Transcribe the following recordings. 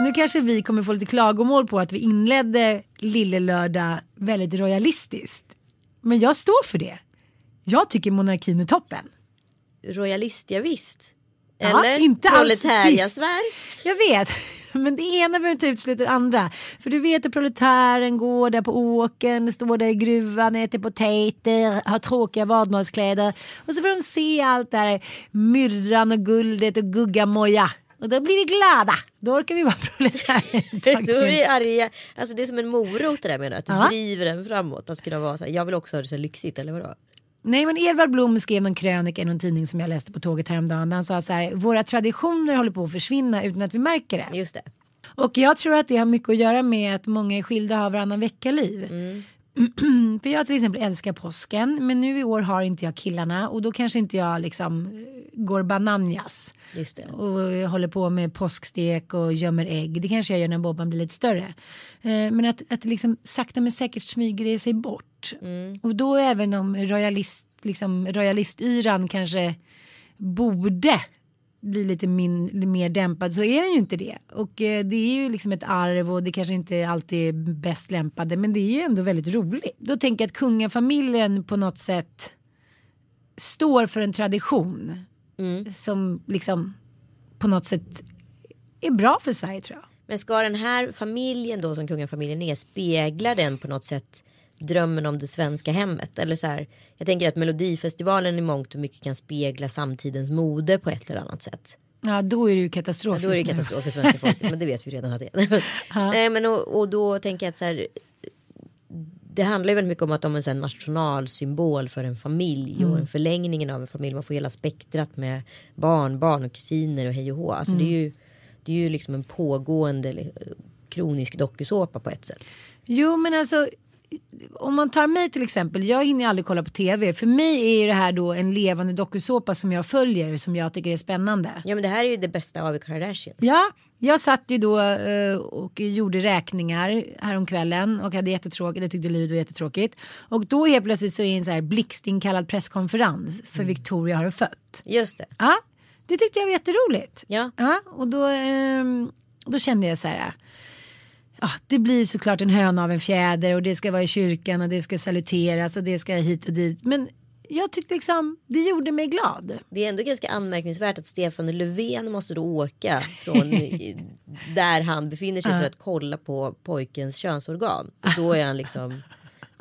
Nu kanske vi kommer få lite klagomål på att vi inledde Lille Lördag väldigt royalistiskt. Men jag står för det. Jag tycker monarkin är toppen. Royalist, ja, visst. Ja, Eller inte alls proletariasfär. Jag vet, men det ena behöver inte utesluta det andra. För du vet att proletären går där på åken, står där i gruvan, äter potater, har tråkiga vadmalskläder. Och så får de se allt där myrran och guldet och guggamoja. Och då blir vi glada. Då orkar vi vara proletärer. Då är vi arga. Alltså det är som en morot det där menar att det driver en framåt. Att kunna vara så här, jag vill också ha det så här lyxigt eller vadå? Nej men Edvard Blom skrev någon krönika i någon tidning som jag läste på tåget häromdagen. Han sa så här, våra traditioner håller på att försvinna utan att vi märker det. Just det. Och jag tror att det har mycket att göra med att många är skilda och har varannan vecka-liv. För jag till exempel älskar påsken men nu i år har inte jag killarna och då kanske inte jag liksom eh, går bananjas. Och håller på med påskstek och gömmer ägg. Det kanske jag gör när Bobban blir lite större. Eh, Men att, att liksom sakta men säkert smyger det sig bort. Och då även om royalist, liksom, royalistyran kanske borde bli lite min, mer dämpad så är den ju inte det. Och eh, det är ju liksom ett arv och det kanske inte alltid är bäst lämpade men det är ju ändå väldigt roligt. Då tänker jag att kungafamiljen på något sätt står för en tradition som liksom på något sätt är bra för Sverige tror jag. Men ska den här familjen då som kungafamiljen är spegla den på något sätt drömmen om det svenska hemmet? Eller så här, jag tänker att melodifestivalen i mångt och mycket kan spegla samtidens mode på ett eller annat sätt. Ja då är det ju katastrof. Ja, då är det katastrof för svenska folket men det vet vi redan att det är. Nej, men och, och då tänker jag att så här, det handlar ju väldigt mycket om att de är en nationalsymbol för en familj Mm. och en förlängningen av en familj. Man får hela spektrat med barn, barn och kusiner och hej och hå. Alltså det är Mm. ju, det är ju liksom en pågående li- kronisk dokusåpa på ett sätt. Jo men alltså om man tar mig till exempel, jag hinner aldrig kolla på tv. För mig är ju det här då en levande dokusåpa som jag följer som jag tycker är spännande. Ja men det här är ju det bästa av Kardashians. Ja, jag satt ju då eh, och gjorde räkningar häromkvällen och hade jättetråkigt. Jag tyckte livet var jättetråkigt. Och då helt plötsligt så är det en så här blixtinkallad presskonferens för Victoria har fött. Just det. Ja, det tyckte jag var jätteroligt. Ja. Ja, och då, ehm, då kände jag så här. Ja, det blir såklart en höna av en fjäder och det ska vara i kyrkan och det ska saluteras och det ska hit och dit. Men jag tyckte liksom det gjorde mig glad. Det är ändå ganska anmärkningsvärt att Stefan Löfven måste då åka från i- där han befinner sig för att kolla på pojkens könsorgan. Och då är han liksom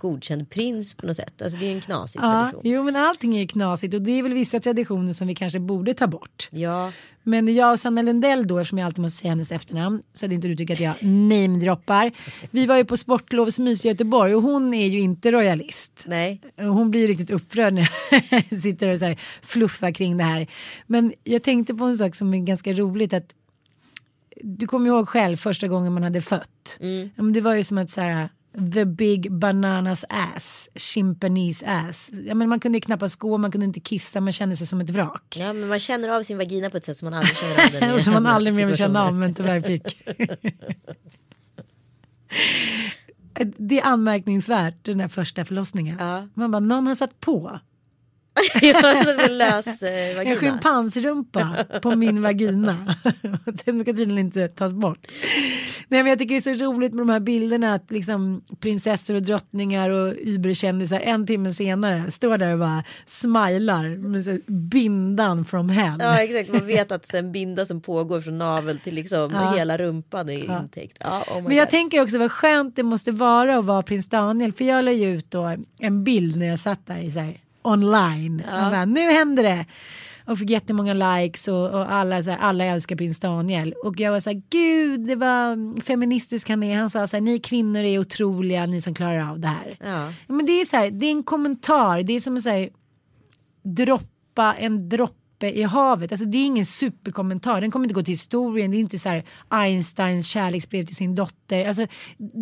godkänd prins på något sätt. Alltså det är ju en knasig Ja, tradition. jo men allting är ju knasigt och det är väl vissa traditioner som vi kanske borde ta bort. Ja, Men jag och Sanna Lundell då, eftersom jag alltid måste säga hennes efternamn, så hade inte du tyckt att jag namedroppar. Vi var ju på sportlovsmys i Göteborg och hon är ju inte royalist. nej. Hon blir riktigt upprörd när jag sitter och så här fluffar kring det här. Men jag tänkte på en sak som är ganska roligt att du kommer ihåg själv första gången man hade fött. Men det var ju som att så här, the big bananas ass, chimpanese ass. Ja, men man kunde knappast gå, man kunde inte kissa, man kände sig som ett vrak. Ja men man känner av sin vagina på ett sätt som man aldrig känner av den i Och som man aldrig mer vill känna av men tyvärr fick. Det är anmärkningsvärt den där första förlossningen. Ja. Man bara, någon har satt på Ja, en lös eh, en schimpansrumpa på min vagina. Den ska tydligen inte tas bort. Nej men jag tycker det är så roligt med de här bilderna att liksom prinsessor och drottningar och überkändisar en timme senare står där och bara smilar med bindan from hell. Ja exakt, man vet att en binda som pågår från navel till liksom Ja. hela rumpan är intäckt. Ja, oh Men jag God. tänker också vad skönt det måste vara att vara prins Daniel. För jag la ju ut då en bild när jag satt där i så här, online. Och bara, nu händer det. Och fick jättemånga likes och, och alla, så här, alla älskar prins Daniel. Och jag var så här, gud det var feministisk han är. Han sa så här, ni kvinnor är otroliga, ni som klarar av det här. Ja. Men det är så här, det är en kommentar, det är som en så här, droppa en droppe i havet. Alltså det är ingen superkommentar, den kommer inte gå till historien. Det är inte så här Einsteins kärleksbrev till sin dotter. Alltså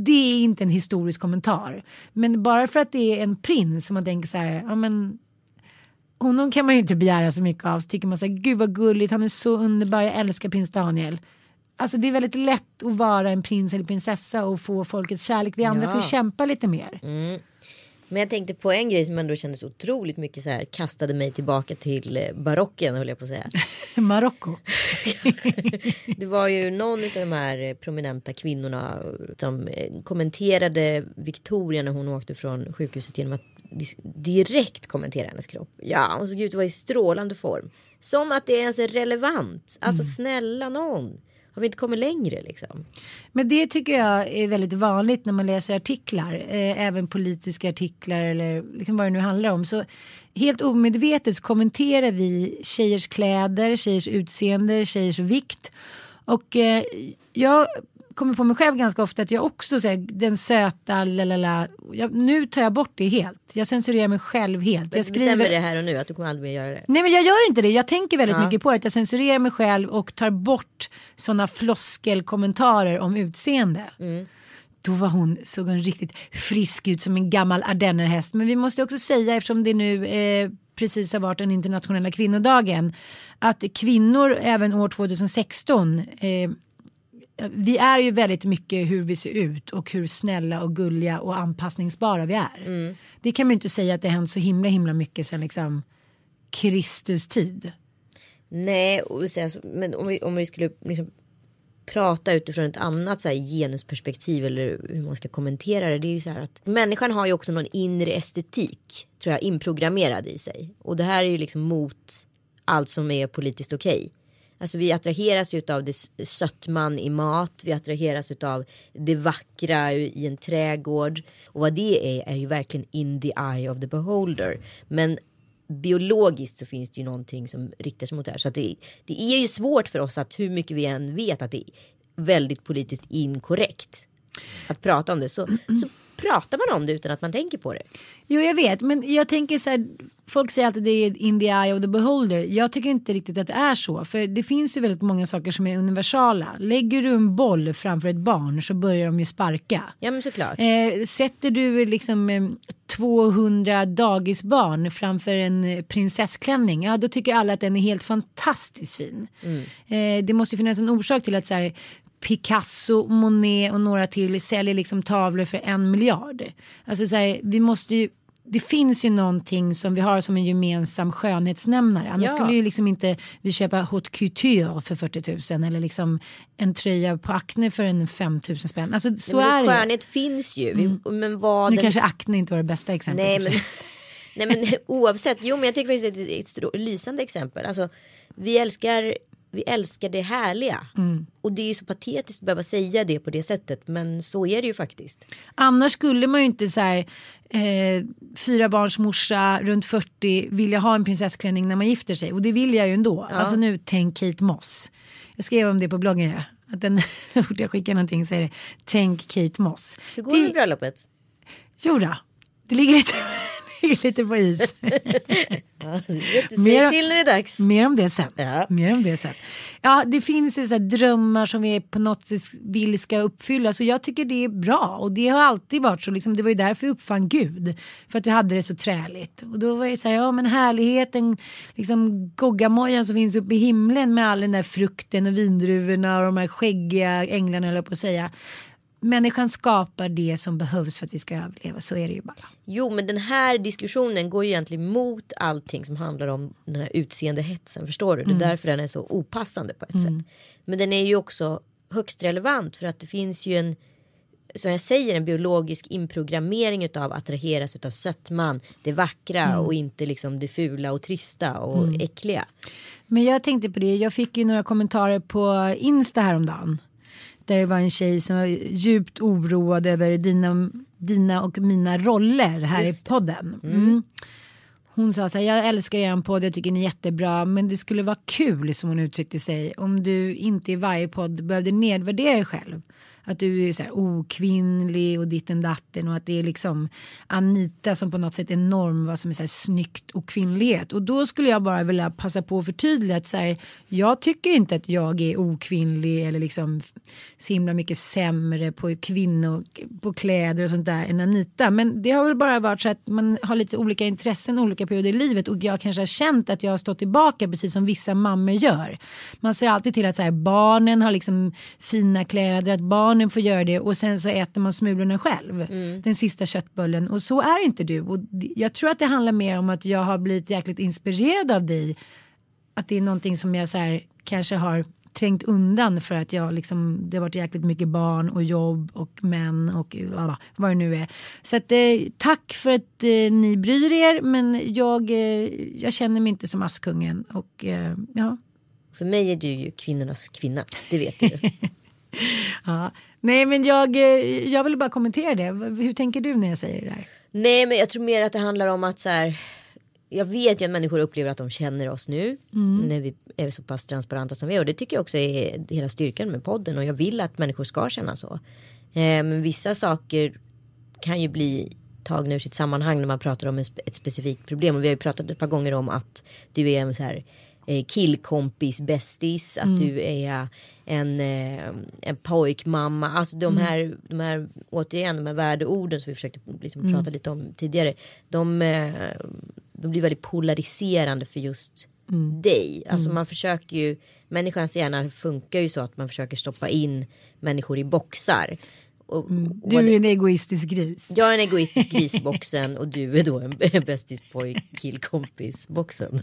det är inte en historisk kommentar. Men bara för att det är en prins som man tänker så här, ja men honom kan man ju inte begära så mycket av. Så tycker man så här, gud vad gulligt, han är så underbar, jag älskar prins Daniel. Alltså det är väldigt lätt att vara en prins eller prinsessa och få folkets kärlek. Vi andra Ja. får kämpa lite mer. Men jag tänkte på en grej som ändå kändes otroligt mycket så här kastade mig tillbaka till eh, barocken höll jag på att säga. Marocko. Det var ju någon av de här eh, prominenta kvinnorna som eh, kommenterade Victoria när hon åkte från sjukhuset genom att direkt kommentera hennes kropp. Ja, hon såg ut att vara i strålande form. Som att det ens är relevant. Alltså snälla någon. Har vi inte kommit längre liksom? Men det tycker jag är väldigt vanligt när man läser artiklar, eh, även politiska artiklar eller liksom vad det nu handlar om. Så helt omedvetet så kommenterar vi tjejers kläder, tjejers utseende, tjejers vikt. Och eh, jag kommer på mig själv ganska ofta att jag också säger den söta lalala. Jag, nu tar jag bort det helt. Jag censurerar mig själv helt. Jag Jag bestämmer det här och nu att du kommer aldrig mer göra det. Nej men jag gör inte det. Jag tänker väldigt Ja. mycket på det. Att jag censurerar mig själv och tar bort sådana floskelkommentarer om utseende. Då var hon, såg hon riktigt frisk ut som en gammal ardennerhäst. Men vi måste också säga eftersom det nu eh, precis har varit den internationella kvinnodagen. Att kvinnor även år 2016 eh, vi är ju väldigt mycket hur vi ser ut och hur snälla och gulliga och anpassningsbara vi är. Det kan man ju inte säga att det har hänt så himla himla mycket sen liksom Kristus tid. Nej, och sen, men om vi, om vi skulle liksom prata utifrån ett annat så här, genusperspektiv eller hur man ska kommentera det. Det är ju så här att människan har ju också någon inre estetik tror jag inprogrammerad i sig. Och det här är ju liksom mot allt som är politiskt okej. Alltså vi attraheras ju av det sötman i mat, vi attraheras av det vackra i en trädgård. Och vad det är är ju verkligen in the eye of the beholder. Men biologiskt så finns det ju någonting som riktar sig mot det här. Så att det, det är ju svårt för oss att hur mycket vi än vet att det är väldigt politiskt inkorrekt att prata om det så, så pratar man om det utan att man tänker på det. Jo jag vet men jag tänker så här. Folk säger att det är in the eye of the beholder. Jag tycker inte riktigt att det är så. För det finns ju väldigt många saker som är universala. Lägger du en boll framför ett barn så börjar de ju sparka. Ja men såklart. Eh, sätter du liksom eh, 200 dagisbarn framför en eh, prinsessklänning, ja då tycker alla att den är helt fantastiskt fin. Eh, det måste ju finnas en orsak till att så här, Picasso, Monet och några till säljer liksom tavlor för en miljard. Alltså så här, vi måste ju det finns ju någonting som vi har som en gemensam skönhetsnämnare. Annars Ja. skulle ju liksom inte vi köpa haute couture för 40 000 eller liksom en tröja på Acne för en 5 000 spänn. Alltså så men är det. skönhet finns ju. Vi- Men vad Nu den kanske Acne inte var det bästa exemplet. Nej men, nej men oavsett, jo men jag tycker faktiskt att det är ett strå- lysande exempel. Alltså, vi älskar vi älskar det härliga. Mm. Och det är så patetiskt att behöva säga det på det sättet. Men så är det ju faktiskt. Annars skulle man ju inte så här, eh, fyra barns morsa runt 40 vilja ha en prinsessklänning när man gifter sig. Och det vill jag ju ändå. Alltså nu tänk Kate Moss. Jag skrev om det på bloggen. Ja. Att den, jag skickar någonting så är det tänk Kate Moss. Hur går det med bröllopet? Jo då, Det ligger lite, ligger lite på is. Ja, Mer- till när det är dags. Mer om det sen. Ja. Mer om det sen. Ja, det finns ju så drömmar som vi på något sätt vill ska uppfyllas och jag tycker det är bra och det har alltid varit så. Liksom, det var ju därför vi uppfann Gud. För att vi hade det så träligt. Och då var det så här, ja men härligheten, liksom goggamojan som finns uppe i himlen med all den där frukten och vindruvorna och de här skäggiga änglarna höll jag på att säga. Människan skapar det som behövs för att vi ska överleva, så är det ju bara. Jo men den här diskussionen går ju egentligen mot allting som handlar om den här utseendehetsen. Förstår du? Det är därför den är så opassande på ett sätt. Men den är ju också högst relevant för att det finns ju en som jag säger en biologisk inprogrammering utav att attraheras utav sötman, det vackra och inte liksom det fula och trista och äckliga. Men jag tänkte på det, jag fick ju några kommentarer på Insta häromdagen. Där det var en tjej som var djupt oroad över dina, dina och mina roller här Just i podden. Mm. Hon sa så här, jag älskar er podd, jag tycker ni är jättebra, men det skulle vara kul som hon uttryckte sig om du inte i varje podd behövde nedvärdera dig själv. Att du är så här okvinnlig och ditten datten och att det är liksom Anita som på något sätt är norm vad som är så här snyggt och kvinnlighet. Och då skulle jag bara vilja passa på att förtydliga att så här, jag tycker inte att jag är okvinnlig eller liksom så himla mycket sämre på kvinnor, på kläder och sånt där än Anita. Men det har väl bara varit så att man har lite olika intressen olika perioder i livet och jag kanske har känt att jag har stått tillbaka precis som vissa mammor gör. Man ser alltid till att så här, barnen har liksom fina kläder, att barnen får göra det och sen så äter man smulorna själv. Den sista köttbullen och så är inte du. Och jag tror att det handlar mer om att jag har blivit jäkligt inspirerad av dig. Att det är någonting som jag så här, kanske har trängt undan för att jag liksom, det har varit jäkligt mycket barn och jobb och män och ja, vad det nu är. Så att, eh, tack för att eh, ni bryr er men jag, eh, jag känner mig inte som Askungen och eh, ja. För mig är du ju kvinnornas kvinna, det vet du. ja. Nej men jag, eh, jag vill bara kommentera det. Hur tänker du när jag säger det där? Nej men jag tror mer att det handlar om att så här. Jag vet ju att människor upplever att de känner oss nu. När vi är så pass transparenta som vi är. Och det tycker jag också är hela styrkan med podden. Och jag vill att människor ska känna så. Eh, men vissa saker kan ju bli tagna ur sitt sammanhang när man pratar om ett specifikt problem. Och vi har ju pratat ett par gånger om att du är en så här killkompis bästis. Att du är en, eh, en pojkmamma. Alltså de här, de här återigen de här värdeorden som vi försökte liksom prata lite om tidigare. De, eh, de blir väldigt polariserande för just dig. Alltså man försöker ju, människans hjärna funkar ju så att man försöker stoppa in människor i boxar. Och, och Du är en egoistisk gris. jag är en egoistisk grisboxen och du är då en bästis pojk killkompis boxen.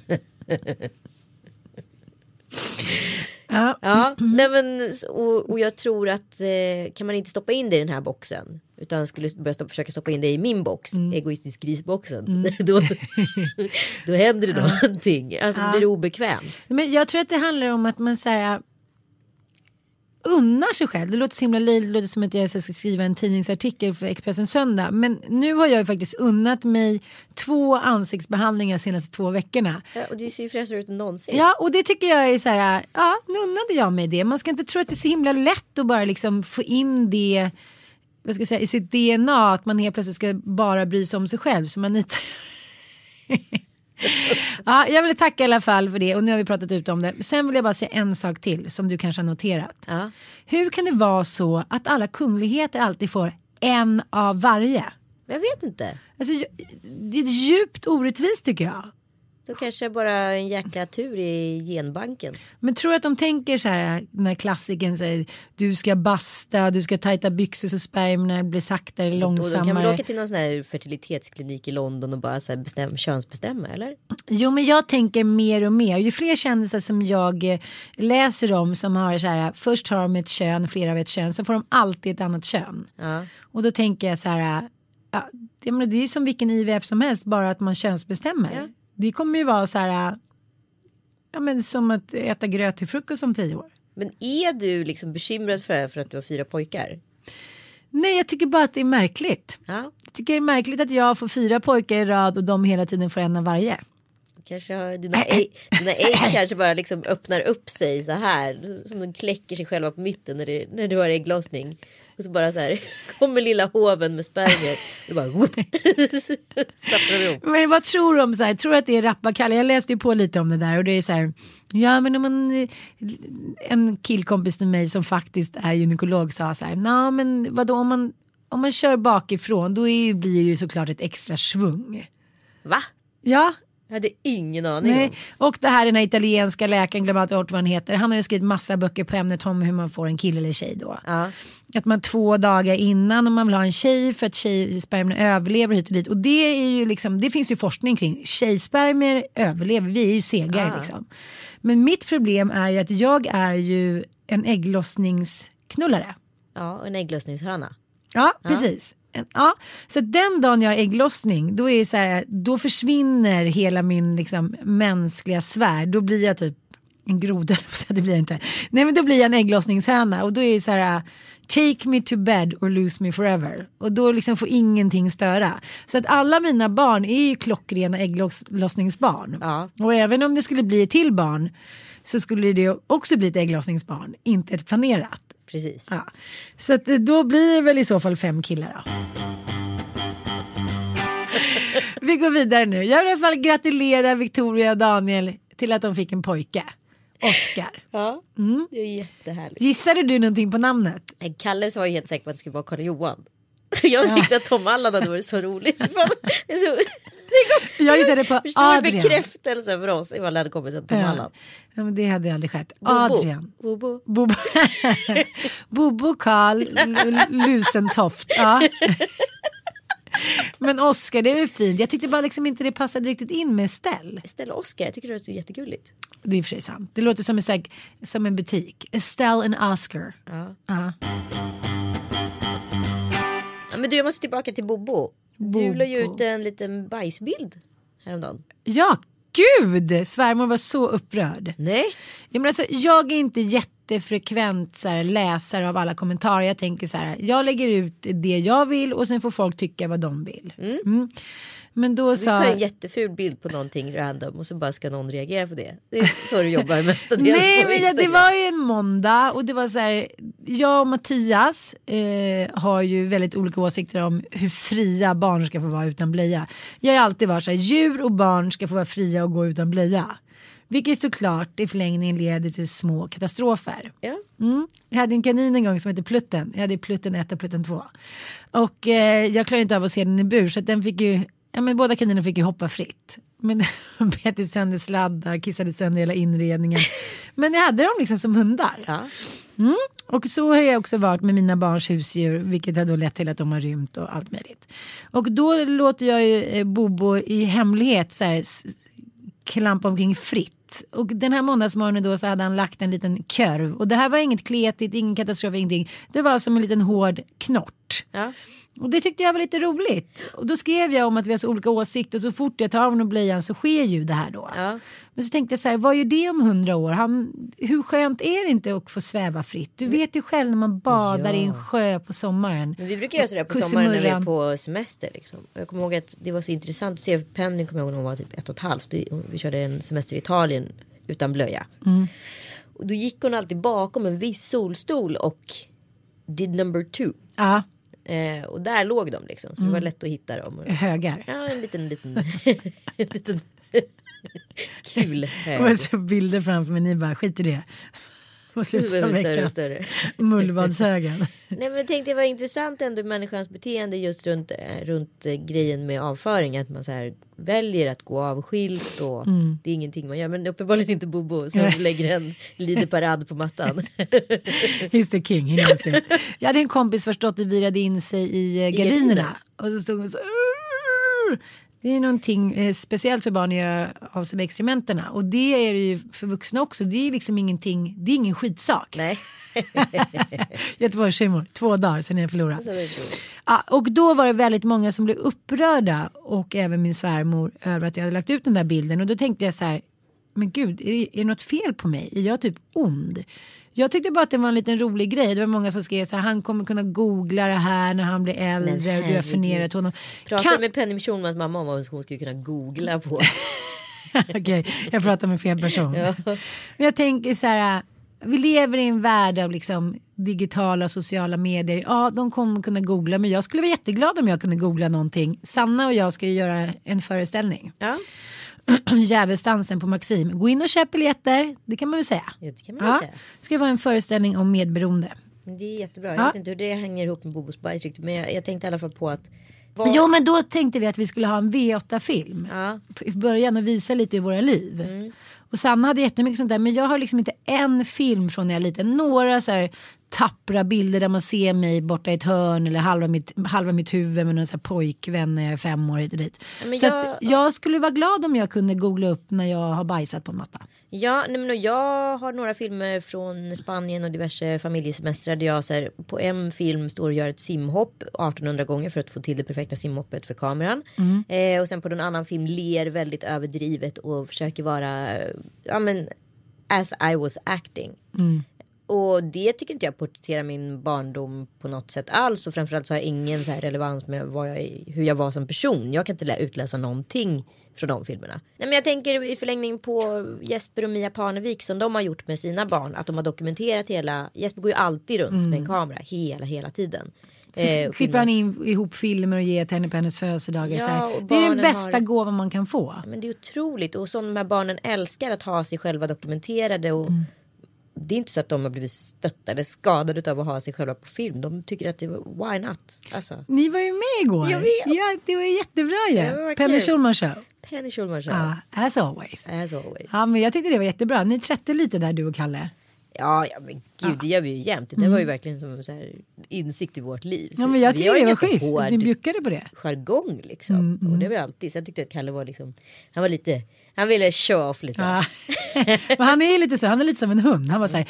Ja. Ja, nej men och, och jag tror att eh, kan man inte stoppa in det i den här boxen utan skulle börja stoppa, försöka stoppa in det i min box, egoistisk grisboxen, då, då händer det någonting. Alltså det blir obekvämt. Men jag tror att det handlar om att man så här, unnar sig själv. Det låter så himla löjligt, det låter som att jag ska skriva en tidningsartikel för Expressen Söndag. Men nu har jag ju faktiskt unnat mig två ansiktsbehandlingar de senaste två veckorna. Ja, och du ser ju fräschare ut än någonsin. Ja, och det tycker jag är så här, ja, nu unnade jag mig det. Man ska inte tro att det är så himla lätt att bara liksom få in det vad ska jag säga, i sitt DNA att man helt plötsligt ska bara bry sig om sig själv som Anita. ja, jag vill tacka i alla fall för det och nu har vi pratat ut om det. Sen vill jag bara säga en sak till som du kanske har noterat. Ja. Hur kan det vara så att alla kungligheter alltid får en av varje? Jag vet inte. Alltså, det är djupt orättvist tycker jag. Då kanske bara en jäkla tur i genbanken. Men tror du att de tänker så här när klassikern säger du ska basta, du ska tajta byxor så spermierna blir saktare, Och då kan man långsammare. åka till någon sån här fertilitetsklinik i London och bara så här bestäm, könsbestämma eller? Jo men jag tänker mer och mer. Ju fler kändisar som jag eh, läser om som har så här först har de ett kön, flera av ett kön, så får de alltid ett annat kön. Ja. Och då tänker jag så här, ja, det är ju som vilken IVF som helst, bara att man könsbestämmer. Ja. Det kommer ju vara så här, ja men som att äta gröt till frukost om tio år. Men är du liksom bekymrad för det här för att du har fyra pojkar? Nej, jag tycker bara att det är märkligt. Ja, Jag tycker det är märkligt att jag får fyra pojkar i rad och de hela tiden får en av varje. kanske har dina ägg, dina ägg kanske bara liksom öppnar upp sig så här. Som de kläcker sig själva på mitten när, det, när du har ägglossning. Och så bara så här kommer lilla hoven med spermier. Och bara whoop. Men vad tror du om så här? Tror du att det är rappakalja? Jag läste ju på lite om det där och det är så här. Ja men om man, en killkompis till mig som faktiskt är gynekolog sa så här. Nej men vadå om man, om man kör bakifrån då är, blir det ju såklart ett extra svung. Va? Ja, Jag hade ingen aning Nej. om. Och det här är den här italienska läkaren, glömmer alltid bort vad han heter. Han har ju skrivit massa böcker på ämnet om hur man får en kille eller tjej då. Ja. Att man två dagar innan om man vill ha en tjej för att tjejspermierna överlever hit och dit. Och det är ju liksom, det finns ju forskning kring. Tjejspermier överlever, vi är ju segare Ah. liksom. Men mitt problem är ju att jag är ju en ägglossningsknullare. ja, och en ägglossningshöna. Ja, precis. Ja. Så den dagen jag har ägglossning då, är så här, då försvinner hela min liksom, mänskliga sfär. Då blir jag typ en groda, det blir jag inte. Nej men då blir jag en ägglossningshöna och då är det så här Take me to bed or lose me forever. Och då liksom får ingenting störa. Så att alla mina barn är ju klockrena ägglossningsbarn. Ja. Och även om det skulle bli ett till barn så skulle det också bli ett ägglossningsbarn, inte ett planerat. Precis. Ja. Så att eh, då blir det väl i så fall fem killar då. Vi går vidare nu. Jag vill i alla fall gratulera Victoria och Daniel till att de fick en pojke. Oscar. Ja, Mm. det är jättehärligt. Gissade du någonting på namnet? Kalle var ju helt säker på att det skulle vara Karl Johan. Jag tyckte att Tom Allan hade varit så roligt. Det är så, Jag gissade på Förstår du Adrian. bekräftelse för oss ifall det hade kommit en Tom Ja. Ja, men det hade aldrig skett. Adrian. Bobo. Bobo, Bobo Karl Lusentoft. Ja. Men Oscar, det är väl fint. Jag tyckte bara liksom inte det passade riktigt in med Estelle. Estelle Oscar, jag tycker det låter jättegulligt. Det är i och för sig sant. Det låter som en, här- som en butik. Estelle and Oscar. Ja. Ja. Ja, men du, jag måste tillbaka till Bobo. Du la ju ut en liten bajsbild häromdagen. Ja, gud! Svärmor var så upprörd. Nej, Jag, menar, alltså, jag är inte jättefrekvent så här, läsare av alla kommentarer. Jag tänker så här, jag lägger ut det jag vill och sen får folk tycka vad de vill. Mm. Men då du sa... tar en jätteful bild på någonting random och så bara ska någon reagera på det. Det är så du jobbar mestadels Nej men ja, det var ju en måndag och det var så här. Jag och Mattias eh, har ju väldigt olika åsikter om hur fria barn ska få vara utan blöja. Jag har alltid varit så här. Djur och barn ska få vara fria och gå utan blöja. Vilket såklart i förlängningen leder till små katastrofer. Ja. Mm. Jag hade en kanin en gång som hette Plutten. Jag hade Plutten 1 och Plutten 2. Och eh, jag klarade inte av att se den i bur så den fick ju, ja men båda kaninerna fick ju hoppa fritt. Men bet sönder sladdar, kissade sönder hela inredningen. Men jag hade dem liksom som hundar. Ja. Och så har jag också varit med mina barns husdjur vilket har då lett till att de har rymt och allt möjligt. Och då låter jag ju eh, Bobo i hemlighet så här, klampa omkring fritt. Och den här måndagsmorgonen då så hade han lagt en liten kurv. Och det här var inget kletigt, ingen katastrof, ingenting. Det var som en liten hård knort. Ja. Och det tyckte jag var lite roligt. Och då skrev jag om att vi har så olika åsikter. Och så fort jag tar av honom blöjan så sker ju det här då. Ja. Men så tänkte jag så här, vad gör det om hundra år? Han, hur skönt är det inte att få sväva fritt? Du vet ju själv när man badar i en sjö på sommaren. Men vi brukar göra sådär på sommaren när vi är på semester. Liksom. Jag kommer ihåg att det var så intressant att se. Penny kommer jag ihåg när hon var typ ett och ett halvt. Vi, vi körde en semester i Italien utan blöja. Mm. Och då gick hon alltid bakom en viss solstol och did number two. Ja, Eh, och där låg de liksom. Så det Mm. var lätt att hitta dem. Högar. ja, en liten, liten, en liten kul hög. Och så bilder framför mig, ni bara skit i det. På slutet av det veckan. större. Mullvadshögen. Nej men jag tänkte det var intressant ändå människans beteende just runt, eh, runt eh, grejen med avföring. Att man så här väljer att gå avskilt och Mm. det är ingenting man gör. Men uppenbarligen inte Bobo som lägger en lideparad på mattan. He's the king, he knows it. Jag hade en kompis vars dotter virade in sig i eh, gardinerna. Och så stod hon så! Det är någonting eh, speciellt för barn att göra av sig med exkrementerna. Och det är det ju för vuxna också. Det är liksom ingenting, det är ingen skitsak. Nej. Göteborgshumor, två dagar sedan jag förlorade. Ja, och då var det väldigt många som blev upprörda och även min svärmor över att jag hade lagt ut den där bilden och då tänkte jag så här men gud är det, är det något fel på mig? Är jag typ ond? Jag tyckte bara att det var en liten rolig grej. Det var många som skrev så här han kommer kunna googla det här när han blir äldre och du har förnerat honom. Pratade Kan- med Penny Schulmans mamma om vad hon skulle kunna googla på. Okej, jag pratar med fel person. Men jag tänker så här. vi lever i en värld av liksom digitala sociala medier. Ja, de kommer kunna googla, men jag skulle vara jätteglad om jag kunde googla någonting. Sanna och jag ska ju göra en föreställning. Ja, Djävulsdansen på Maxim. Gå in och köp biljetter, det kan man väl säga. ja det kan man ja. säga. Det ska vara en föreställning om medberoende. Det är jättebra. Jag Ja. vet inte hur det hänger ihop med Bobos riktigt. Men jag, jag tänkte i alla fall på att. vad- Jo men då tänkte vi att vi skulle ha en V8-film Ja. i början och visa lite i våra liv. Och Sanna hade jättemycket sånt där men jag har liksom inte en film från när jag är liten. Några så här tappra bilder där man ser mig borta i ett hörn eller halva mitt, halva mitt huvud med någon så här pojkvän när jag är fem år hit och dit. Men så jag- jag skulle vara glad om jag kunde googla upp när jag har bajsat på en matta. Ja, nej, men jag har några filmer från Spanien och diverse familjesemestrar där jag så här, på en film står och gör ett simhopp 1800 gånger för att få till det perfekta simhoppet för kameran. Eh, och sen på en annan film ler väldigt överdrivet och försöker vara, ja men as I was acting. Och det tycker inte jag porträtterar min barndom på något sätt alls. Och framförallt så har jag ingen så här relevans med vad jag, hur jag var som person. Jag kan inte lä- utläsa någonting från de filmerna. Nej, men jag tänker i förlängning på Jesper och Mia Parnevik som de har gjort med sina barn. Att de har dokumenterat hela, Jesper går ju alltid runt med en kamera hela, hela tiden. Så Eh, klipper han in ihop filmer och ger till henne på hennes födelsedagar. Ja, Det är den bästa har- gåvan man kan få. Men det är otroligt och som de här barnen älskar att ha sig själva dokumenterade. Och Det är inte så att de har blivit stötta eller skadade av att ha sig själva på film. De tycker att det var why not? Alltså, Ni var ju med igår. Jag vet. Ja, det var jättebra ju. Ja, kul. Schulman show. Penny Schulman show. Ja, as always. As always. Ja, men jag tyckte det var jättebra. Ni trätte lite där du och Kalle. Ja, ja men gud det gör vi ju jämt. Det var ju verkligen som så här insikt i vårt liv. Ja, men jag tycker det var schysst. Ni bjuckade på det. jargong liksom. Och det var alltid. Så jag tyckte att Kalle var liksom. Han var lite. Han ville show off lite. Ja. men han är lite så, han är lite som en hund. Han var så här,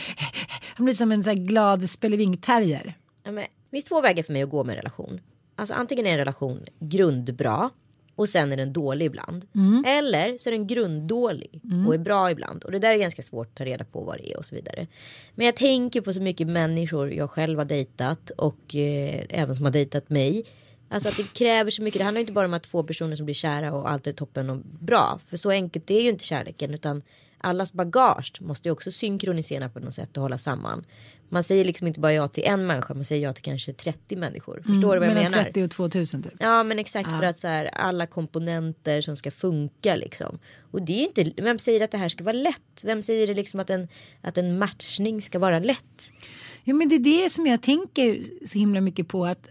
han blir som en så här glad spelevink-terrier. Ja, men, det finns två vägar för mig att gå med en relation. Alltså antingen är en relation grundbra och sen är den dålig ibland. Eller så är den grunddålig och är bra ibland. Och det där är ganska svårt att ta reda på vad det är och så vidare. Men jag tänker på så mycket människor jag själv har dejtat och eh, även som har dejtat mig. Alltså att det kräver så mycket. Det handlar inte bara om att två personer som blir kära och allt är toppen och bra. För så enkelt är ju inte kärleken utan allas bagage måste ju också synkronisera på något sätt och hålla samman. Man säger liksom inte bara ja till en människa, man säger ja till kanske 30 människor. Förstår du vad jag Mellan menar? 30 och 2000 typ. Ja men exakt för att så här, alla komponenter som ska funka liksom. Och det är ju inte, vem säger att det här ska vara lätt? Vem säger det liksom att en, att en matchning ska vara lätt? Ja, men det är det som jag tänker så himla mycket på. att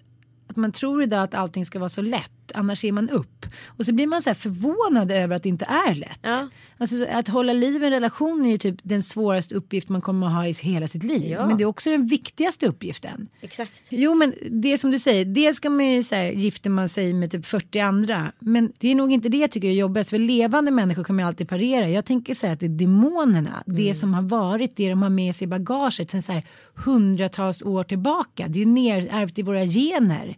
att man tror idag att allting ska vara så lätt, annars ger man upp. Och så blir man så här förvånad över att det inte är lätt. Ja. Alltså, att hålla liv i en relation är ju typ den svåraste uppgift man kommer att ha i hela sitt liv. Ja. Men det är också den viktigaste uppgiften. Exakt. Jo men det som du säger, dels ska man ju så här, gifter man sig med typ 40 andra. Men det är nog inte det jag tycker är jobbigast. För levande människor kommer ju alltid parera. Jag tänker säga att det är demonerna. Det som har varit, det de har med sig i bagaget sen så här hundratals år tillbaka. Det är ju nerärvt i våra gener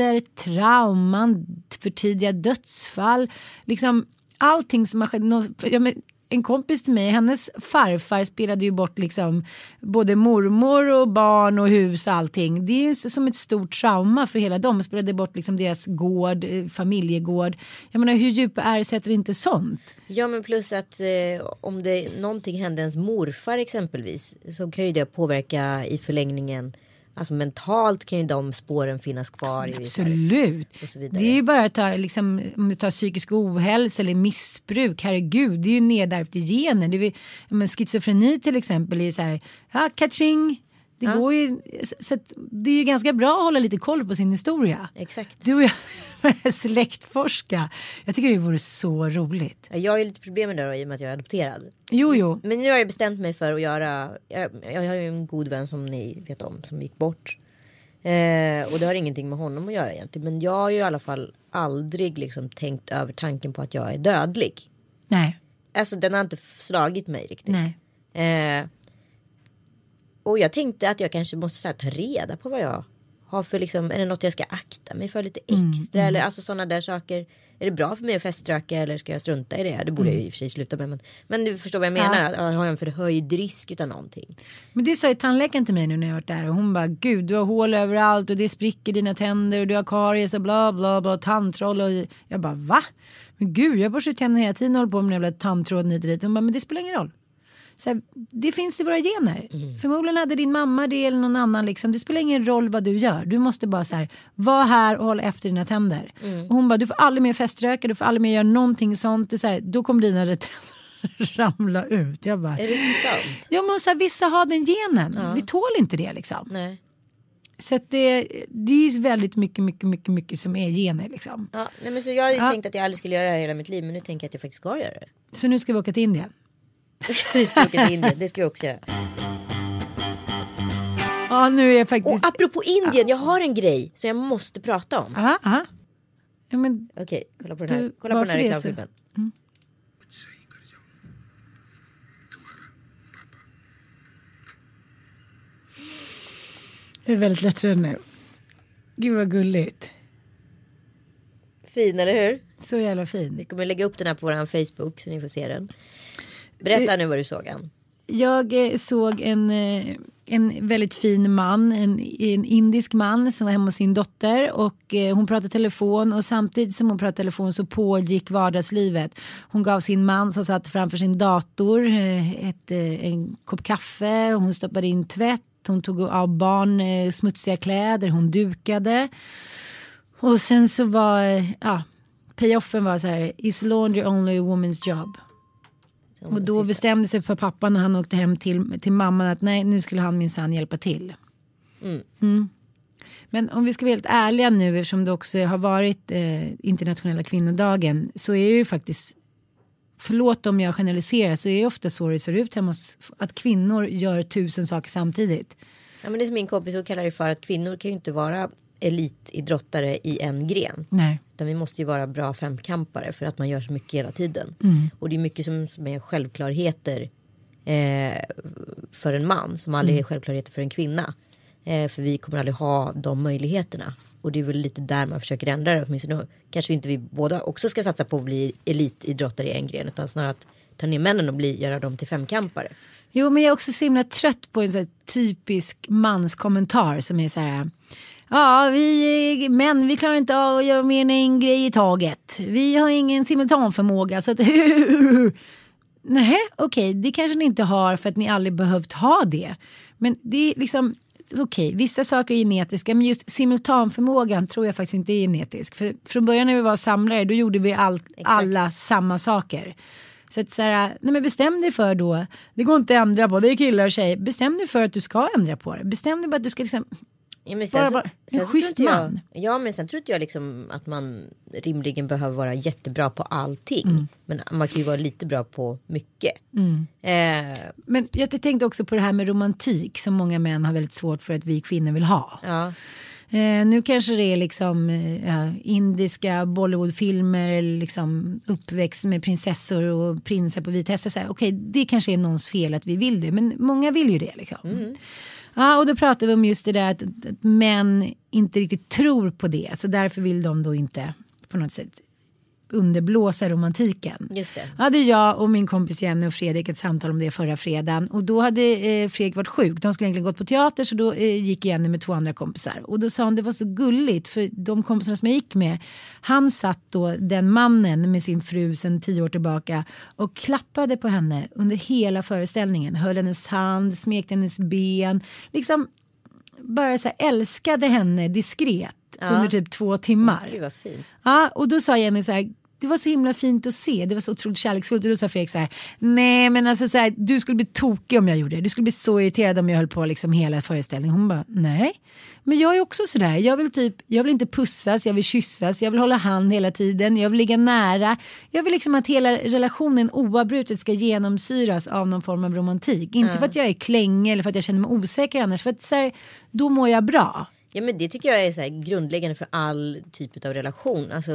konflikter, trauman, för tidiga dödsfall. Liksom allting som har skett. en kompis till mig, hennes farfar spelade ju bort liksom både mormor och barn och hus och allting. Det är ju som ett stort trauma för hela dem. Spelade bort liksom deras gård, eh, familjegård. Jag menar hur djupa är sätter inte sånt? Ja men plus att eh, om det någonting hände ens morfar exempelvis så kan ju det påverka i förlängningen. Alltså mentalt kan ju de spåren finnas kvar. vissa- Absolut. Det är ju bara att ta, liksom, om du tar psykisk ohälsa eller missbruk, herregud, det är ju nedärvt i gener. Det är, ja, men schizofreni till exempel är ju så här, ja, catching. Det går ju, så det är ju ganska bra att hålla lite koll på sin historia. Exakt. Du och jag släktforska. Jag tycker det vore så roligt. Ja, Jag har ju lite problem med det då, i och med att jag är adopterad. Jo, jo. Men nu har jag bestämt mig för att göra. Jag, jag har ju en god vän som ni vet om som gick bort. Eh, och det har ingenting med honom att göra egentligen. Men jag har ju i alla fall aldrig liksom tänkt över tanken på att jag är dödlig. Nej. Alltså den har inte slagit mig riktigt. Nej. Eh, och jag tänkte att jag kanske måste här, ta reda på vad jag har för liksom, är det något jag ska akta mig för lite extra eller alltså sådana där saker. Är det bra för mig att feströka eller ska jag strunta i det? Det borde jag ju i och för sig sluta med. Men, men du förstår vad jag menar. Att, Har jag en förhöjd risk utav någonting? Men det sa ju tandläkaren till mig nu när jag varit där och hon bara gud du har hål överallt och det spricker dina tänder och du har karies och bla bla bla tandtroll och jag bara va? Men gud jag borstar tänderna hela tiden och håller på med den jävla tandtråden hit och dit. Hon bara men det spelar ingen roll. Så här, det finns i våra gener. Förmodligen hade din mamma det eller någon annan. Liksom. Det spelar ingen roll vad du gör. Du måste bara så här, vara här och hålla efter dina tänder. Och hon bara, du får aldrig mer feströka, du får aldrig mer göra någonting sånt. Du, så här, då kommer dina tänder ramla ut. Jag bara, Är det sant? ja, men så här, vissa har den genen. Vi tål inte det liksom. Nej. Så att det, det är ju väldigt mycket, mycket, mycket, mycket som är gener liksom. Ja, nej men så jag hade Ja. tänkt att jag aldrig skulle göra det här hela mitt liv men nu tänker jag att jag faktiskt ska göra det. Så nu ska vi åka till Indien. Vi ska åka till Indien, det ska vi också göra. Ja, nu är jag Och faktiskt... apropå Indien, jag har en grej som jag måste prata om. Aha, aha. Ja, men Okej, kolla på den här, Du, kolla på den här reklamfilmen. jag är väldigt lättröd nu. Gud vad gulligt. Fin eller hur? Så jävla fin. Vi kommer lägga upp den här på vår Facebook så ni får se den. Berätta nu vad du såg han. Jag eh, såg en, eh, en väldigt fin man, en, en indisk man som var hemma hos sin dotter och eh, hon pratade telefon och samtidigt som hon pratade telefon så pågick vardagslivet. Hon gav sin man som satt framför sin dator ett, en kopp kaffe, hon stoppade in tvätt, hon tog av barn smutsiga kläder, hon dukade. Och sen så var, ja, payoffen var så här, is laundry only a woman's job? Och då bestämde sig för pappan när han åkte hem till, till mamman att nej nu skulle han minsann hjälpa till. Mm. Men om vi ska vara helt ärliga nu eftersom det också har varit eh, internationella kvinnodagen så är det ju faktiskt Förlåt om jag generaliserar så är det ofta så det ser ut hemma hos att kvinnor gör tusen saker samtidigt. Ja, men det är som min kompis kallar det för att kvinnor kan ju inte vara elitidrottare i en gren. Nej. Utan vi måste ju vara bra femkampare för att man gör så mycket hela tiden. Mm. Och det är mycket som, som är självklarheter eh, för en man som aldrig Mm. är självklarheter för en kvinna. Eh, för vi kommer aldrig ha de möjligheterna. Och det är väl lite där man försöker ändra det. Åtminstone kanske vi inte vi båda också ska satsa på att bli elitidrottare i en gren. Utan snarare att ta ner männen och bli, göra dem till femkampare. Jo men jag är också så himla trött på en här typisk manskommentar som är så här. Ja vi män vi klarar inte av att göra mer än en grej i taget. Vi har ingen simultanförmåga så att Nej okej det kanske ni inte har för att ni aldrig behövt ha det. Men det är liksom okej vissa saker är genetiska men just simultanförmågan tror jag faktiskt inte är genetisk. För från början när vi var samlare då gjorde vi allt, alla samma saker. Så att så här, nej men bestäm dig för då, det går inte att ändra på, det är killar och tjejer. Bestäm dig för att du ska ändra på det. Bestäm dig för att du ska liksom, Ja, men Bara- sen, bara- så, en sen så schysst man. jag, ja men sen tror inte jag liksom att man rimligen behöver vara jättebra på allting. Mm. Men man kan ju vara lite bra på mycket. Eh, men jag tänkte också på det här med romantik som många män har väldigt svårt för att vi kvinnor vill ha. ja. Eh, nu kanske det är liksom eh, indiska Bollywoodfilmer, liksom uppväxt med prinsessor och prinsar på. Så här, Okej, det kanske är någons fel att vi vill det, men många vill ju det. Liksom. Ja, och då pratar vi om just det där att, att män inte riktigt tror på det, så därför vill de då inte på något sätt underblåsa romantiken. Just det. hade jag och min kompis Jenny och Fredrik ett samtal om det förra fredagen och då hade eh, Fredrik varit sjuk. De skulle egentligen gått på teater så då eh, gick Jenny med två andra kompisar och då sa han det var så gulligt för de kompisarna som jag gick med han satt då den mannen med sin fru sedan tio år tillbaka och klappade på henne under hela föreställningen. Höll hennes hand, smekte hennes ben. Liksom bara så här, älskade henne diskret under typ två timmar. Gud vad fint. Ja, och då sa Jenny så här, det var så himla fint att se, det var så otroligt kärleksfullt. Och då sa Fredrik så här, nej men alltså så här, du skulle bli tokig om jag gjorde det. Du skulle bli så irriterad om jag höll på liksom hela föreställningen. Hon bara, nej. Men jag är också sådär, jag vill typ, jag vill inte pussas, jag vill kyssas, jag vill hålla hand hela tiden, jag vill ligga nära. Jag vill liksom att hela relationen oavbrutet ska genomsyras av någon form av romantik. Inte för att jag är klängig eller för att jag känner mig osäker annars, för att så här, då mår jag bra. Ja men det tycker jag är så grundläggande för all typ av relation. Alltså,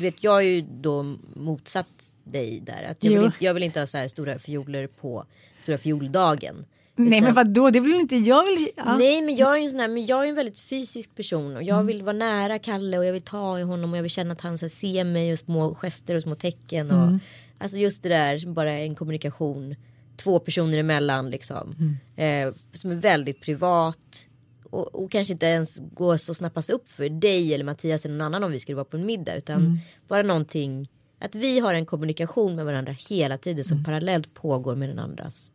vet, jag är ju då motsatt dig där. Att jag, vill inte, jag vill inte ha så här stora fioler på stora fioldagen. Nej Utan- men vad då? det vill inte jag. Vill, ja. Nej men jag är ju en sån här, men jag är en väldigt fysisk person och jag vill vara nära Kalle och jag vill ta i honom och jag vill känna att han så här, ser mig och små gester och små tecken. Och, Mm. Alltså just det där bara en kommunikation två personer emellan liksom. Mm. Eh, som är väldigt privat. Och, och kanske inte ens går så snabbast upp för dig eller Mattias eller någon annan om vi skulle vara på en middag. Utan Mm. bara någonting. Att vi har en kommunikation med varandra hela tiden Mm. som parallellt pågår med den andras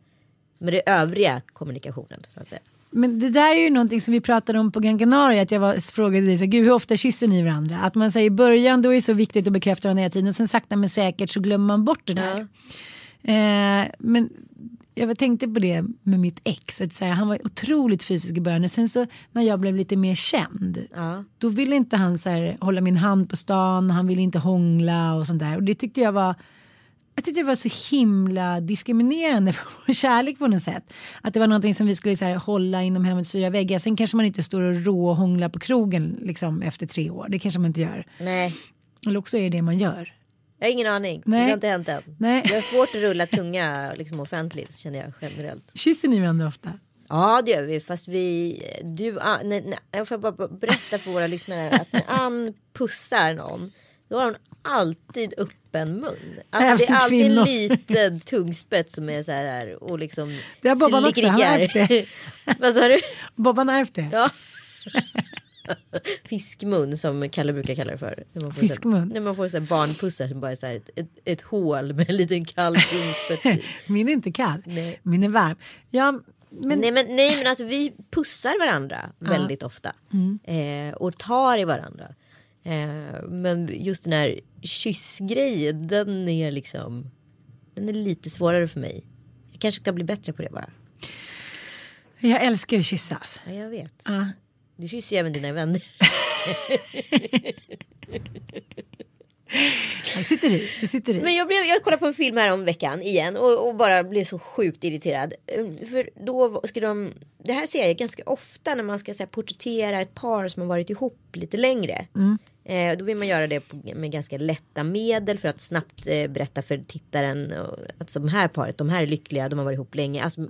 med det övriga kommunikationen så att säga. Men det där är ju någonting som vi pratade om på Gran Canaria. Att jag var, frågade dig så, Gud, hur ofta kysser ni varandra? Att man säger i början då är det så viktigt att bekräfta varandra hela tiden och sen sakta men säkert så glömmer man bort det där. Eh, men jag tänkte på det med mitt ex. Att här, han var otroligt fysisk i början. Sen så när jag blev lite mer känd. Ja. Då ville inte han så här, hålla min hand på stan. Han ville inte hångla och sånt där. Och det tyckte jag var jag tyckte det var så himla diskriminerande för vår kärlek på något sätt. Att det var någonting som vi skulle så här, hålla inom hemmets fyra väggar. Sen kanske man inte står och råhånglar på krogen liksom, efter tre år. Det kanske man inte gör. Nej, Eller också är det det man gör. Jag har ingen aning. Nej. Det har inte hänt än. Nej. Det är svårt att rulla tunga liksom, offentligt känner jag generellt. Kysser ni varandra ofta? Ja det gör vi fast vi, du, ah, nej, nej, jag får bara berätta för våra lyssnare att när Ann pussar någon då har hon alltid öppen mun. Alltså det är alltid en liten tungspets som är så här och liksom Det har Bobban också, han har ärvt det. Vad sa du? Bobban har ärvt det. Ja. Fiskmun som Kalle brukar kalla det för. När man får Fiskmun? Så när man får så barnpussar som bara är så ett, ett, ett hål med en liten kall tungspets i. Min är inte kall. Nej. Min är varm. Ja, men nej, men, nej men alltså vi pussar varandra väldigt ofta. Eh, och tar i varandra. Eh, men just den här kyssgrejen den är liksom. Den är lite svårare för mig. Jag kanske ska bli bättre på det bara. jag älskar ju kyssas. Ja, jag vet. Ja. Du kysser ju även dina vänner. Jag sitter i. Jag sitter i. Men jag, blev, jag kollade på en film här om veckan igen och, och bara blev så sjukt irriterad. Um, För då ska de, det här ser jag ganska ofta när man ska så här, porträttera ett par som har varit ihop lite längre. Eh, då vill man göra det på, med ganska lätta medel för att snabbt eh, berätta för tittaren och, att de här paret, de här är lyckliga, de har varit ihop länge. Alltså,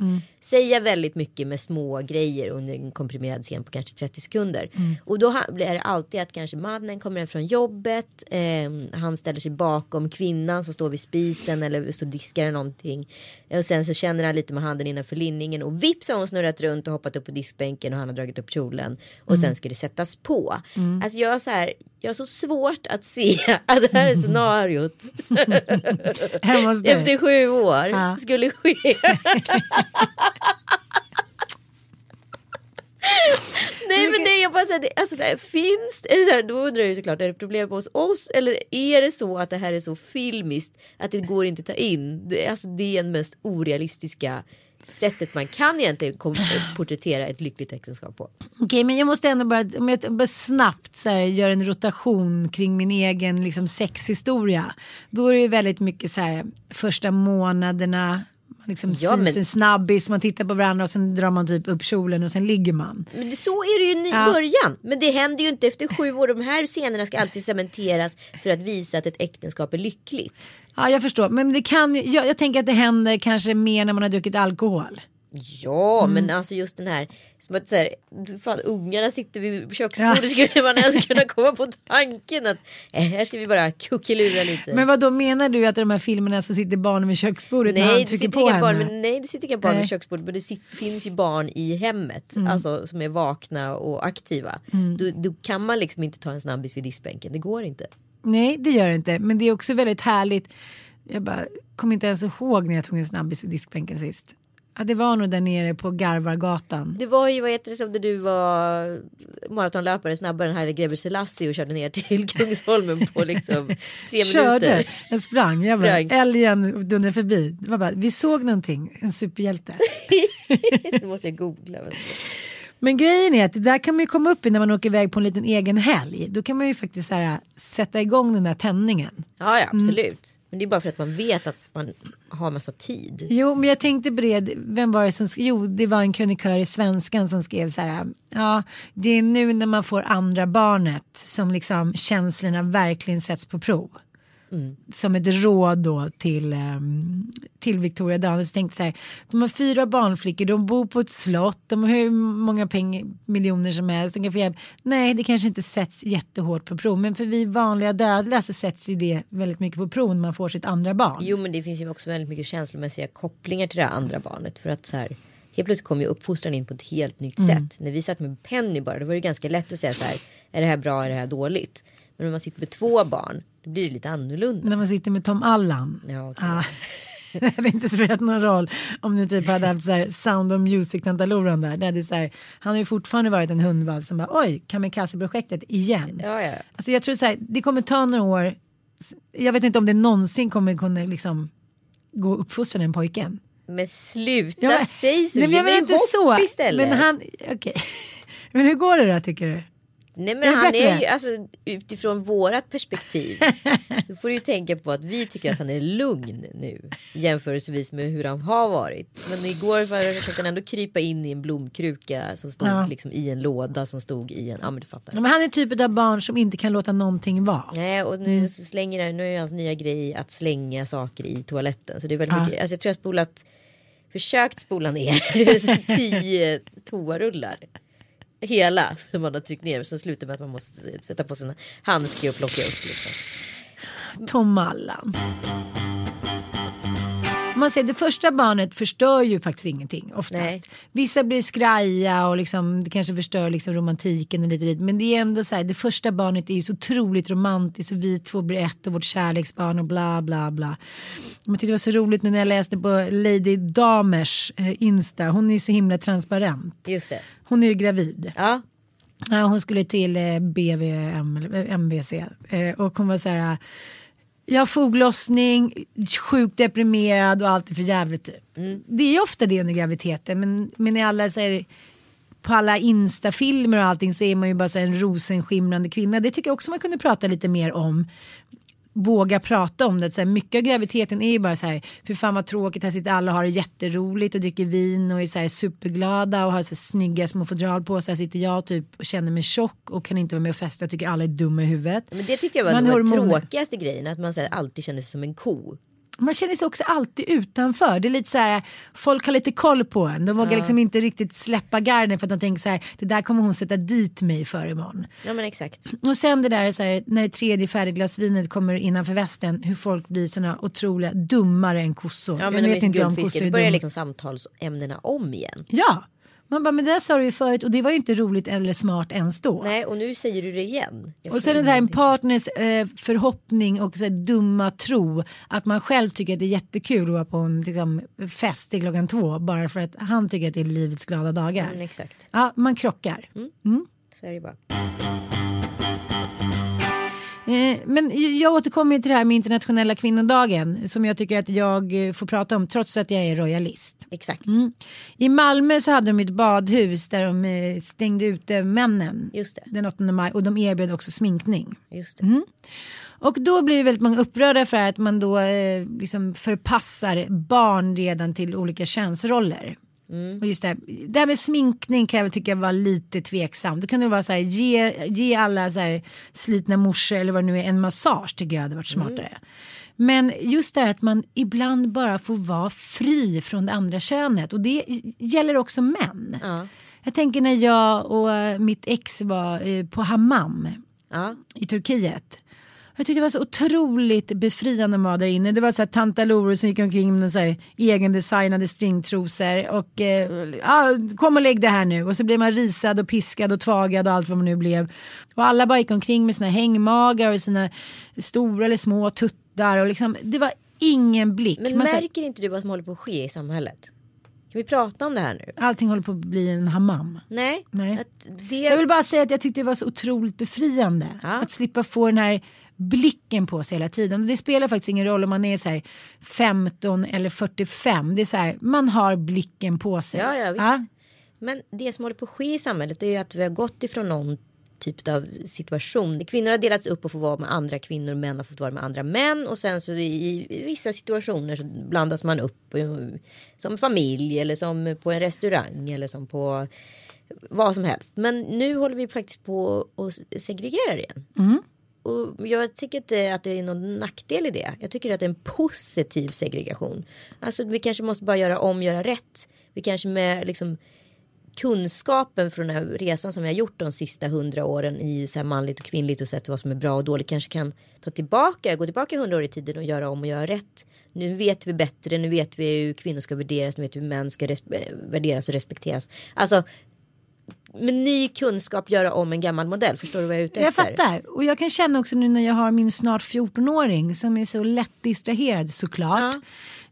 Säga väldigt mycket med små grejer under en komprimerad scen på kanske 30 sekunder. Och då blir det alltid att kanske mannen kommer hem från jobbet, eh, han ställer sig bakom kvinnan som står vid spisen eller står och diskar eller någonting. Eh, Och sen så känner han lite med handen innanför linningen och vips har hon snurrat runt och hoppat upp på diskbänken och han har dragit upp kjolen. Och sen ska det sättas på. Alltså jag så här, jag har så svårt att se att det här är scenariot hos dig. efter sju år Ja. skulle ske. Nej men nej jag bara säger alltså så här, finns det, det så här, då undrar jag såklart är det problem hos oss eller är det så att det här är så filmiskt att det går inte att ta in. Det, alltså, det är den mest orealistiska sättet man kan egentligen porträttera ett lyckligt äktenskap på. Okej, men jag måste ändå bara, om jag bara snabbt så här, gör en rotation kring min egen liksom, sexhistoria. Då är det ju väldigt mycket så här första månaderna. Man liksom Ja, men- en snabbis, man tittar på varandra och sen drar man typ upp kjolen och sen ligger man. Men det, så är det ju i Ja. början. Men det händer ju inte efter sju år. De här scenerna ska alltid cementeras för att visa att ett äktenskap är lyckligt. Ja, jag förstår. Men det kan jag, jag tänker att det händer kanske mer när man har druckit alkohol. Ja, Mm. men alltså just den här, som att så här, fan, ungarna sitter vid köksbordet, skulle man ens kunna komma på tanken att eh, här ska vi bara kuckelura lite. Men vad då menar du att i de här filmerna så sitter barnen vid köksbordet när nej, han det trycker på henne? barn, men, nej, det sitter inga barn Nej. Mm. vid köksbordet, men det sit, finns ju barn i hemmet, alltså som är vakna och aktiva. Då, då kan man liksom inte ta en snabbis vid diskbänken, det går inte. Nej, det gör det inte. Men det är också väldigt härligt. Jag bara kommer inte ens ihåg när jag tog en snabbis vid diskbänken sist. Ja, det var nog där nere på Garvargatan. Det var ju vad heter det som när du var maratonlöpare snabbare än Haile Gebrselassie och körde ner till Kungsholmen på liksom tre Körde, minuter. jag sprang. Jag bara, Sprang. älgen dundrade förbi. Det var bara, vi såg någonting, en superhjälte. Det måste jag googla. Men... Grejen är att det där kan man ju komma upp i när man åker iväg på en liten egen helg. Då kan man ju faktiskt så här, sätta igång den där tändningen. Ja, ja absolut. Men det är bara för att man vet att man har massa tid. Jo, men jag tänkte på det. Vem var det som skrev? Jo, det var en krönikör i Svenskan som skrev så här. Ja, det är nu när man får andra barnet som liksom känslorna verkligen sätts på prov. Som ett råd då till, ehm, till Victoria Daniels. Jag tänkte så här, de har fyra barnflickor, de bor på ett slott, de har hur många peng, miljoner som helst. De kan få hjälp. Nej, det kanske inte sätts jättehårt på prov, men för vi vanliga dödliga så sätts ju det väldigt mycket på prov när man får sitt andra barn. Jo, men det finns ju också väldigt mycket känslomässiga kopplingar till det andra barnet. För att så här, helt plötsligt kommer ju uppfostran in på ett helt nytt sätt. När vi satt med Penny bara, då var det ganska lätt att säga så här, är det här bra, är det här dåligt? Men när man sitter med två barn, då blir det lite annorlunda. När man sitter med Tom Allan. Ja, okej. Ah. det hade inte spelat någon roll om ni typ hade haft så här Sound of Music-tantaloren där. Det hade så här, han har ju fortfarande varit en hundvalp som bara oj, kamikaze-projektet igen. Ja, ja. Alltså jag tror så här, det kommer ta några år. Jag vet inte om det någonsin kommer kunna liksom gå uppfostra den pojken. Men sluta Ja, men- säg så, Nej, men ge jag mig menar inte hopp så. istället. Men han, okej. Men hur går det då tycker du? Nej Är men han bättre? är ju alltså utifrån vårat perspektiv. då får du ju tänka på att vi tycker att han är lugn nu. Jämförelsevis med hur han har varit. Men igår försökte han ändå krypa in i en blomkruka som stod Ja. liksom i en låda som stod i en, ja men du fattar. Ja, Men han är typet av barn som inte kan låta någonting vara. Nej och Mm. nu så slänger han, nu är hans nya grej att slänga saker i toaletten. Så det är väldigt Ja. mycket, alltså jag tror jag spolat, försökt spola ner tio toarullar. Hela hur man har tryckt ner. och Så slutar med att man måste sätta på sina handske och plocka upp. Liksom. Tom Allan. Man säger det första barnet förstör ju faktiskt ingenting oftast. Nej. Vissa blir skraja och liksom, det kanske förstör liksom romantiken och lite dit. Men det är ändå så här, det första barnet är ju så otroligt romantiskt och vi två blir ett och vårt kärleksbarn och bla bla bla. Jag tyckte det var så roligt nu när jag läste på Lady Damers eh, Insta. Hon är ju så himla transparent. Just det. Hon är ju gravid. Ja. Ja, hon skulle till eh, BVM, eller MVC eh, och hon var så här. Jag har foglossning, sjukt deprimerad och allt är för jävligt typ. Det är ofta det under graviditeten men, men i alla så här, på alla instafilmer och allting så är man ju bara så här, en rosenskimrande kvinna. Det tycker jag också man kunde prata lite mer om. Våga prata om det. Så här, mycket av graviditeten är ju bara så här, för fan vad tråkigt, här sitter alla och har det jätteroligt och dricker vin och är så här superglada och har så här snygga små fodral på sig. Här sitter jag typ och känner mig tjock och kan inte vara med och festa. Jag tycker alla är dumma i huvudet. Men det tyckte jag var Man den tråkigaste grejen. Att man så här, alltid kände sig som en ko. Man känner sig också alltid utanför. Det är lite så här, folk har lite koll på en. De vågar liksom inte riktigt släppa garden för att de tänker så här, det där kommer hon sätta dit mig för imorgon. Ja men exakt. Och sen det där så här, när det tredje färdigglasvinet kommer innanför västen, hur folk blir såna otroliga dummare än kossor. Ja Jag men är vet inte om kossor Det är börjar dumma. liksom samtalsämnena om igen. Ja, man bara, men det där sa du ju förut och det var ju inte roligt eller smart ens då. Nej och nu säger du det igen. Jag Och sen det här en partners eh, förhoppning och så dumma tro att man själv tycker att det är jättekul att vara på en liksom, fest till klockan två bara för att han tycker att det är livets glada dagar. Mm, exakt. Ja, man krockar. Så är det bara. Eh, men jag återkommer till det här med internationella kvinnodagen som jag tycker att jag eh, får prata om trots att jag är royalist. Exakt. Mm. I Malmö så hade de ett badhus där de eh, stängde ute männen Just det. den 8 maj och de erbjöd också sminkning. Just det. Mm. Och då blir väldigt många upprörda för att man då eh, liksom förpassar barn redan till olika könsroller. Och just det här, det här med sminkning kan jag väl tycka var lite tveksam. Då kunde det vara så här, ge, ge alla så här slitna morsor eller vad det nu är en massage tycker jag hade varit smartare. Men just det här att man ibland bara får vara fri från det andra könet och det gäller också män. Ja. Jag tänker när jag och mitt ex var eh, på hammam Ja. i Turkiet. Jag tyckte det var så otroligt befriande att vara där inne. Det var så här tantaloror som gick omkring med så här egendesignade stringtrosor och eh, ah, kom och lägg det här nu och så blev man risad och piskad och tvagad och allt vad man nu blev. Och alla bara gick omkring med sina hängmagar och sina stora eller små tuttar och liksom det var ingen blick. Men Man, så här, märker inte du vad som håller på att ske i samhället? Kan vi prata om det här nu? allting håller på att bli en hammam. Nej. Nej. Det... Jag vill bara säga att jag tyckte det var så otroligt befriande. Ja. Att slippa få den här blicken på sig hela tiden. Och det spelar faktiskt ingen roll om man är så här 15 eller 45. Det är så här, man har blicken på sig. Ja, ja, visst. Men det som håller på att ske i samhället är ju att vi har gått ifrån någon typ av situation. Kvinnor har delats upp och får vara med andra kvinnor. Män har fått vara med andra män. Och sen så i, i vissa situationer så blandas man upp som familj eller som på en restaurang eller som på vad som helst. Men nu håller vi faktiskt på att segregera igen. Och jag tycker inte att det är någon nackdel i det. Jag tycker att det är en positiv segregation. Alltså vi kanske måste bara göra om, göra rätt. Vi kanske med liksom kunskapen från den här resan som vi har gjort de sista hundra åren i så här manligt och kvinnligt och sett vad som är bra och dåligt kanske kan ta tillbaka, gå tillbaka hundra år i tiden och göra om och göra rätt. Nu vet vi bättre, nu vet vi hur kvinnor ska värderas, nu vet vi hur män ska eh, värderas och respekteras. Alltså med ny kunskap göra om en gammal modell. Förstår du vad jag är ute Jag efter? fattar. Och jag kan känna också nu när jag har min snart 14-åring som är så lätt distraherad såklart. Ja.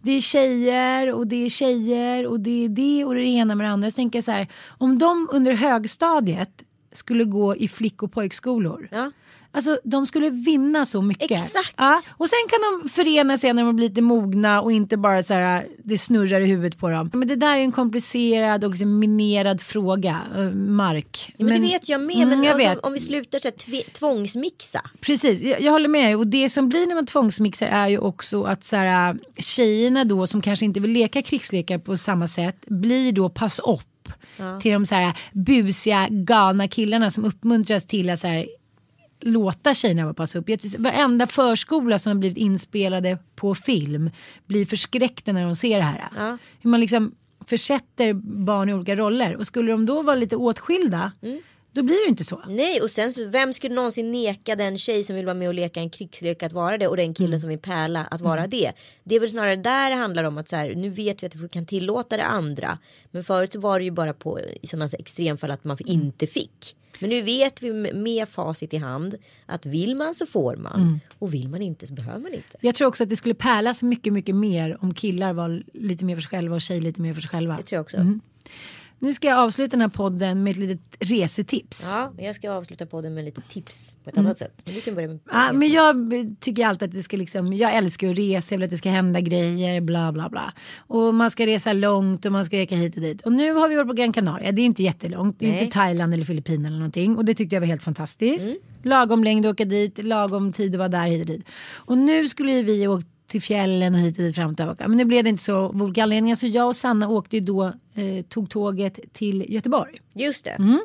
Det är tjejer och det är tjejer och det är det och det ena med det andra. Så tänker jag så här, om de under högstadiet skulle gå i flick och pojkskolor. Ja. Alltså de skulle vinna så mycket. Exakt. Ja, och sen kan de förena sig när de blir lite mogna och inte bara så här det snurrar i huvudet på dem. Men det där är en komplicerad och liksom minerad fråga. eh, Mark. Ja, men, det vet jag med. Mm, men jag alltså, vet. om vi slutar så här, tvångsmixa. Precis, jag, jag håller med dig. Och det som blir när man tvångsmixar är ju också att så här, tjejerna då som kanske inte vill leka krigslekar på samma sätt blir då pass upp till de så här busiga galna killarna som uppmuntras till att så här, låta tjejerna vara pass upp. Varenda förskola som har blivit inspelade på film blir förskräckta när de ser det här. Ja. Hur man liksom försätter barn i olika roller och skulle de då vara lite åtskilda då blir det inte så. Nej och sen så, vem skulle någonsin neka den tjej som vill vara med och leka en krigslek att vara det och den killen som vill pärla att vara det. Det är väl snarare där det handlar om att så här, nu vet vi att vi kan tillåta det andra. Men förut så var det ju bara på i sådana så extremfall att man inte fick. Men nu vet vi med- facit i hand att vill man så får man och vill man inte så behöver man inte. Jag tror också att det skulle pärlas mycket, mycket mer om killar var lite mer för sig själva och tjejer lite mer för sig själva. Det tror jag också. Nu ska jag avsluta den här podden med ett litet resetips. Ja, jag ska avsluta podden med lite tips på ett annat sätt. Men du kan börja med Ja, men jag tycker alltid att det ska liksom, jag älskar att resa, jag vill att det ska hända grejer, bla bla bla. Och man ska resa långt och man ska reka hit och dit. Och nu har vi varit på Gran Canaria, det är inte jättelångt, det är Nej. inte Thailand eller Filippinerna eller någonting. Och det tyckte jag var helt fantastiskt. Lagom längd att åka dit, lagom tid att vara där hit och dit. Och nu skulle vi åka till fjällen och hit och dit fram och tillbaka. Men nu blev det inte så av olika anledningar. Så jag och Sanna åkte ju då, eh, tog tåget till Göteborg. Just det. Mm.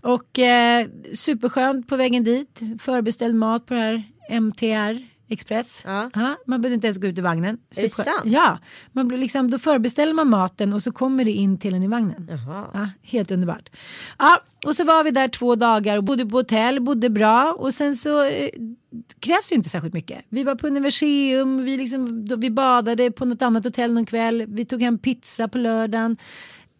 Och eh, superskönt på vägen dit. Förbeställd mat på det här MTR Express. Ja. man behöver inte ens gå ut i vagnen. Är det sant? Ja, man blir liksom, då förbeställer man maten och så kommer det in till en i vagnen. Ja, helt underbart. Ja, och så var vi där två dagar och bodde på hotell, bodde bra och sen så eh, krävs ju inte särskilt mycket. Vi var på Universium, vi, liksom, då, vi badade på något annat hotell någon kväll, vi tog hem pizza på lördagen.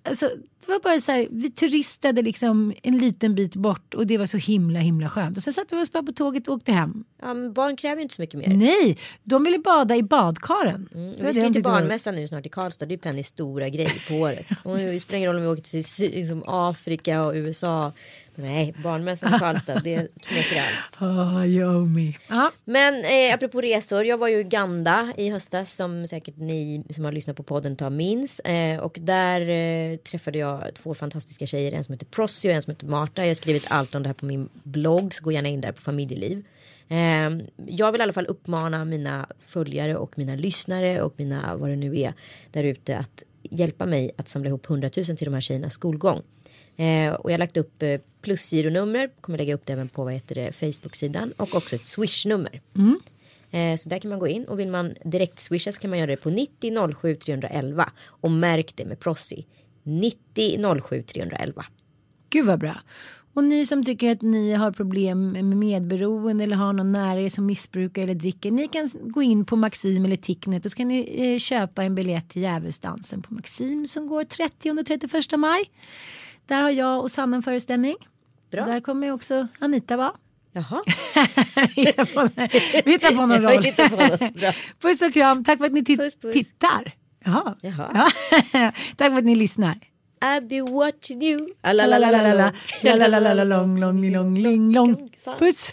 Alltså, var bara så här, vi turistade liksom en liten bit bort och det var så himla himla skönt. Och sen satte vi oss bara på tåget och åkte hem. Ja, men barn kräver ju inte så mycket mer. Nej, de ville bada i badkaren. Mm, Vi ska ju till barnmässan nu snart i Karlstad. Det är Pennys stora grej på året. Och det spelar ingen roll om vi åker till liksom Afrika och USA. Nej, barnmässan i Karlstad, det knäcker allt. Oh, me. Ja. Men eh, apropå resor, jag var ju i Uganda i höstas som säkert ni som har lyssnat på podden tar minns. Eh, och där eh, träffade jag två fantastiska tjejer, en som heter Prossi och en som heter Marta. Jag har skrivit allt om det här på min blogg, så gå gärna in där på familjeliv. Eh, jag vill i alla fall uppmana mina följare och mina lyssnare och mina vad det nu är där ute att hjälpa mig att samla ihop 100 000 till de här tjejernas skolgång. Eh, och jag har lagt upp eh, plusgironummer, kommer lägga upp det även på vad heter det, Facebook-sidan och också ett swishnummer. Eh, så där kan man gå in och vill man direkt swisha så kan man göra det på 90 07 311 och märk det med Prossi. 90 07 311. Gud vad bra. Och ni som tycker att ni har problem med medberoende eller har någon nära er som missbrukar eller dricker. Ni kan gå in på Maxim eller Ticknet och så kan ni eh, köpa en biljett till Djävulsdansen på Maxim som går 30 och 31 maj. Där har jag och Sanna en föreställning. Bra. Där kommer också Anita vara. Jaha. vi hittar på, vi hittar på någon roll. på puss och kram. Tack för att ni tit- Puss, puss. tittar. Jaha. Jaha. Ja. Tack för att ni lyssnar. I'll be watching you. Lalalala, lalalala, lång, lång, ling, lång. Puss.